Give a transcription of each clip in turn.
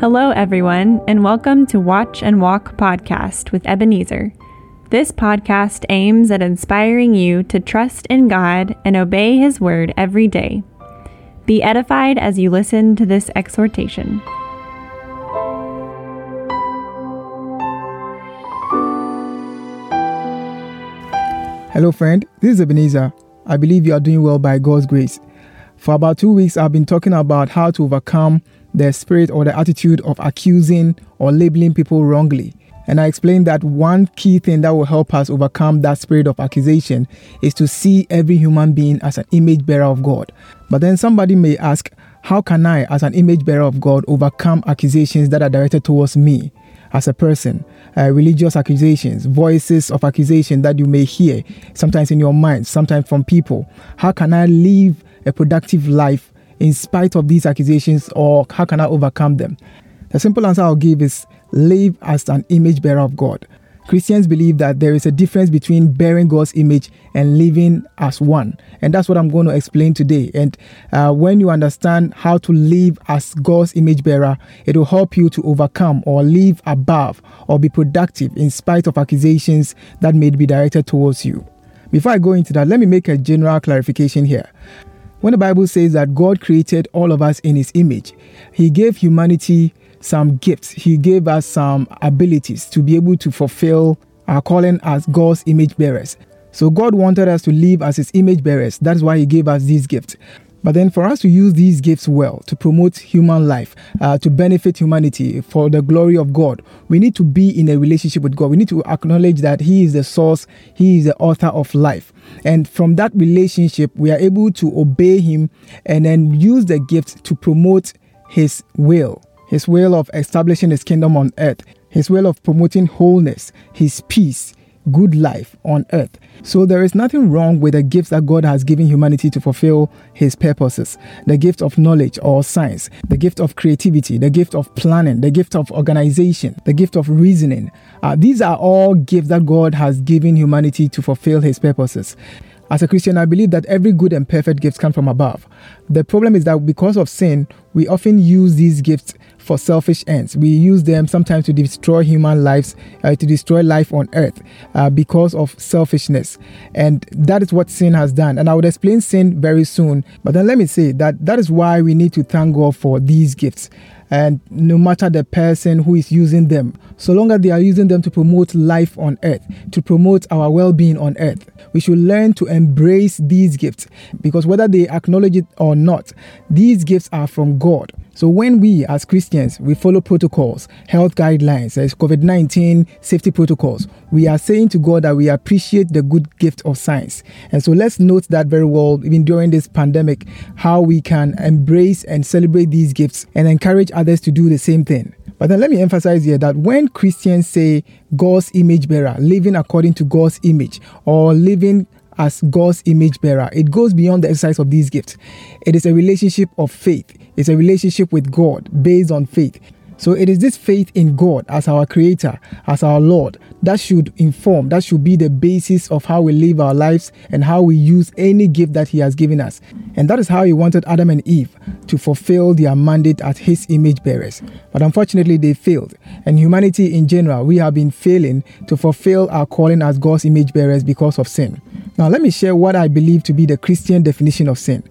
Hello, everyone, and welcome to Watch and Walk podcast with Ebenezer. This podcast aims at inspiring you to trust in God and obey His word every day. Be edified as you listen to this exhortation. Hello, friend. This is Ebenezer. I believe you are doing well by God's grace. For about two weeks, I've been talking about how to overcome the spirit or the attitude of accusing or labeling people wrongly. And I explained that one key thing that will help us overcome that spirit of accusation is to see every human being as an image bearer of God. But then somebody may ask, how can I, as an image bearer of God, overcome accusations that are directed towards me as a person? Uh, religious accusations, voices of accusation that you may hear, sometimes in your mind, sometimes from people. How can I live a productive life in spite of these accusations, or how can I overcome them? The simple answer I'll give is live as an image bearer of God. Christians believe that there is a difference between bearing God's image and living as one. And that's what I'm going to explain today. And uh, when you understand how to live as God's image bearer, it will help you to overcome or live above or be productive in spite of accusations that may be directed towards you. Before I go into that, let me make a general clarification here. When the Bible says that God created all of us in his image, he gave humanity some gifts. He gave us some abilities to be able to fulfill our calling as God's image bearers. So God wanted us to live as his image bearers. That's why he gave us these gifts. But then, for us to use these gifts well, to promote human life, uh, to benefit humanity for the glory of God, we need to be in a relationship with God. We need to acknowledge that He is the source, He is the author of life. And from that relationship, we are able to obey Him and then use the gift to promote His will, His will of establishing His kingdom on earth, His will of promoting wholeness, His peace, good life on earth. So there is nothing wrong with the gifts that God has given humanity to fulfill his purposes. The gift of knowledge or science, the gift of creativity, the gift of planning, the gift of organization, the gift of reasoning. Uh, these are all gifts that God has given humanity to fulfill his purposes. As a Christian, I believe that every good and perfect gift comes from above. The problem is that because of sin, we often use these gifts for selfish ends. We use them sometimes to destroy human lives, uh, to destroy life on earth uh, because of selfishness. And that is what sin has done. And I would explain sin very soon. But then let me say that that is why we need to thank God for these gifts and no matter the person who is using them, so long as they are using them to promote life on earth, to promote our well being on earth, we should learn to embrace these gifts because whether they acknowledge it or not, these gifts are from God. So when we as Christians we follow protocols, health guidelines, as COVID-19 safety protocols, we are saying to God that we appreciate the good gift of science. And so let's note that very well even during this pandemic how we can embrace and celebrate these gifts and encourage others to do the same thing. But then let me emphasize here that when Christians say God's image bearer, living according to God's image, or living as God's image bearer, it goes beyond the exercise of these gifts. It is a relationship of faith, it's a relationship with God based on faith. So it is this faith in God as our creator, as our Lord, that should inform, that should be the basis of how we live our lives and how we use any gift that He has given us. And that is how He wanted Adam and Eve to fulfill their mandate as His image bearers. But unfortunately, they failed. And humanity in general, we have been failing to fulfill our calling as God's image bearers because of sin. Now, let me share what I believe to be the Christian definition of sin.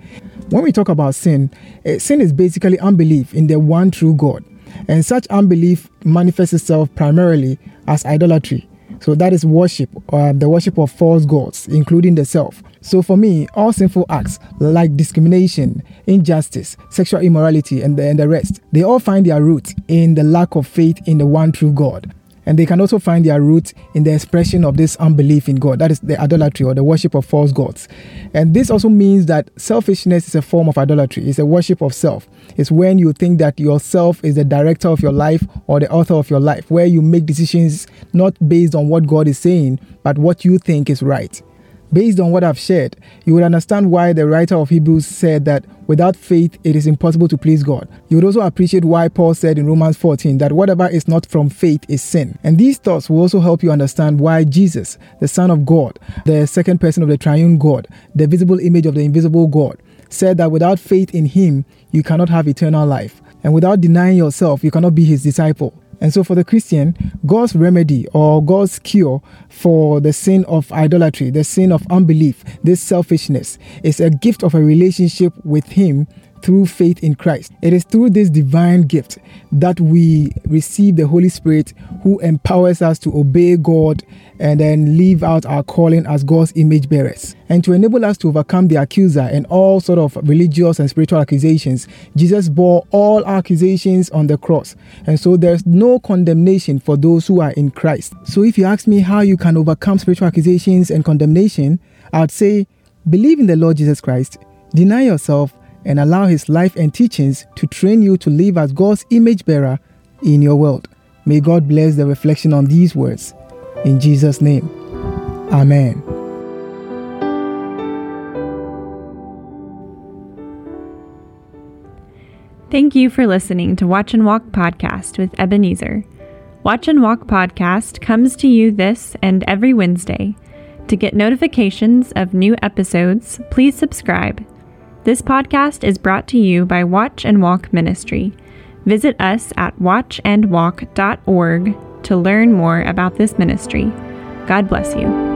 When we talk about sin, eh, sin is basically unbelief in the one true God. And such unbelief manifests itself primarily as idolatry. So that is worship, uh, the worship of false gods, including the self. So for me, all sinful acts like discrimination, injustice, sexual immorality, and the, and the rest, they all find their root in the lack of faith in the one true God. And they can also find their root in the expression of this unbelief in God. That is the idolatry or the worship of false gods. And this also means that selfishness is a form of idolatry, it's a worship of self. It's when you think that yourself is the director of your life or the author of your life, where you make decisions not based on what God is saying, but what you think is right. Based on what I've shared, you would understand why the writer of Hebrews said that without faith it is impossible to please God. You would also appreciate why Paul said in Romans 14 that whatever is not from faith is sin. And these thoughts will also help you understand why Jesus, the Son of God, the second person of the triune God, the visible image of the invisible God, said that without faith in him, you cannot have eternal life. And without denying yourself, you cannot be his disciple. And so, for the Christian, God's remedy or God's cure for the sin of idolatry, the sin of unbelief, this selfishness, is a gift of a relationship with Him through faith in Christ. It is through this divine gift that we receive the Holy Spirit who empowers us to obey God and then live out our calling as God's image bearers. And to enable us to overcome the accuser and all sort of religious and spiritual accusations, Jesus bore all accusations on the cross. And so there's no condemnation for those who are in Christ. So if you ask me how you can overcome spiritual accusations and condemnation, I'd say believe in the Lord Jesus Christ, deny yourself, and allow His life and teachings to train you to live as God's image bearer in your world. May God bless the reflection on these words. In Jesus' name, Amen. Thank you for listening to Watch and Walk Podcast with Ebenezer. Watch and Walk Podcast comes to you this and every Wednesday. To get notifications of new episodes, please subscribe this podcast is brought to you by Watch and Walk Ministry. Visit us at watchandwalk.org to learn more about this ministry. God bless you.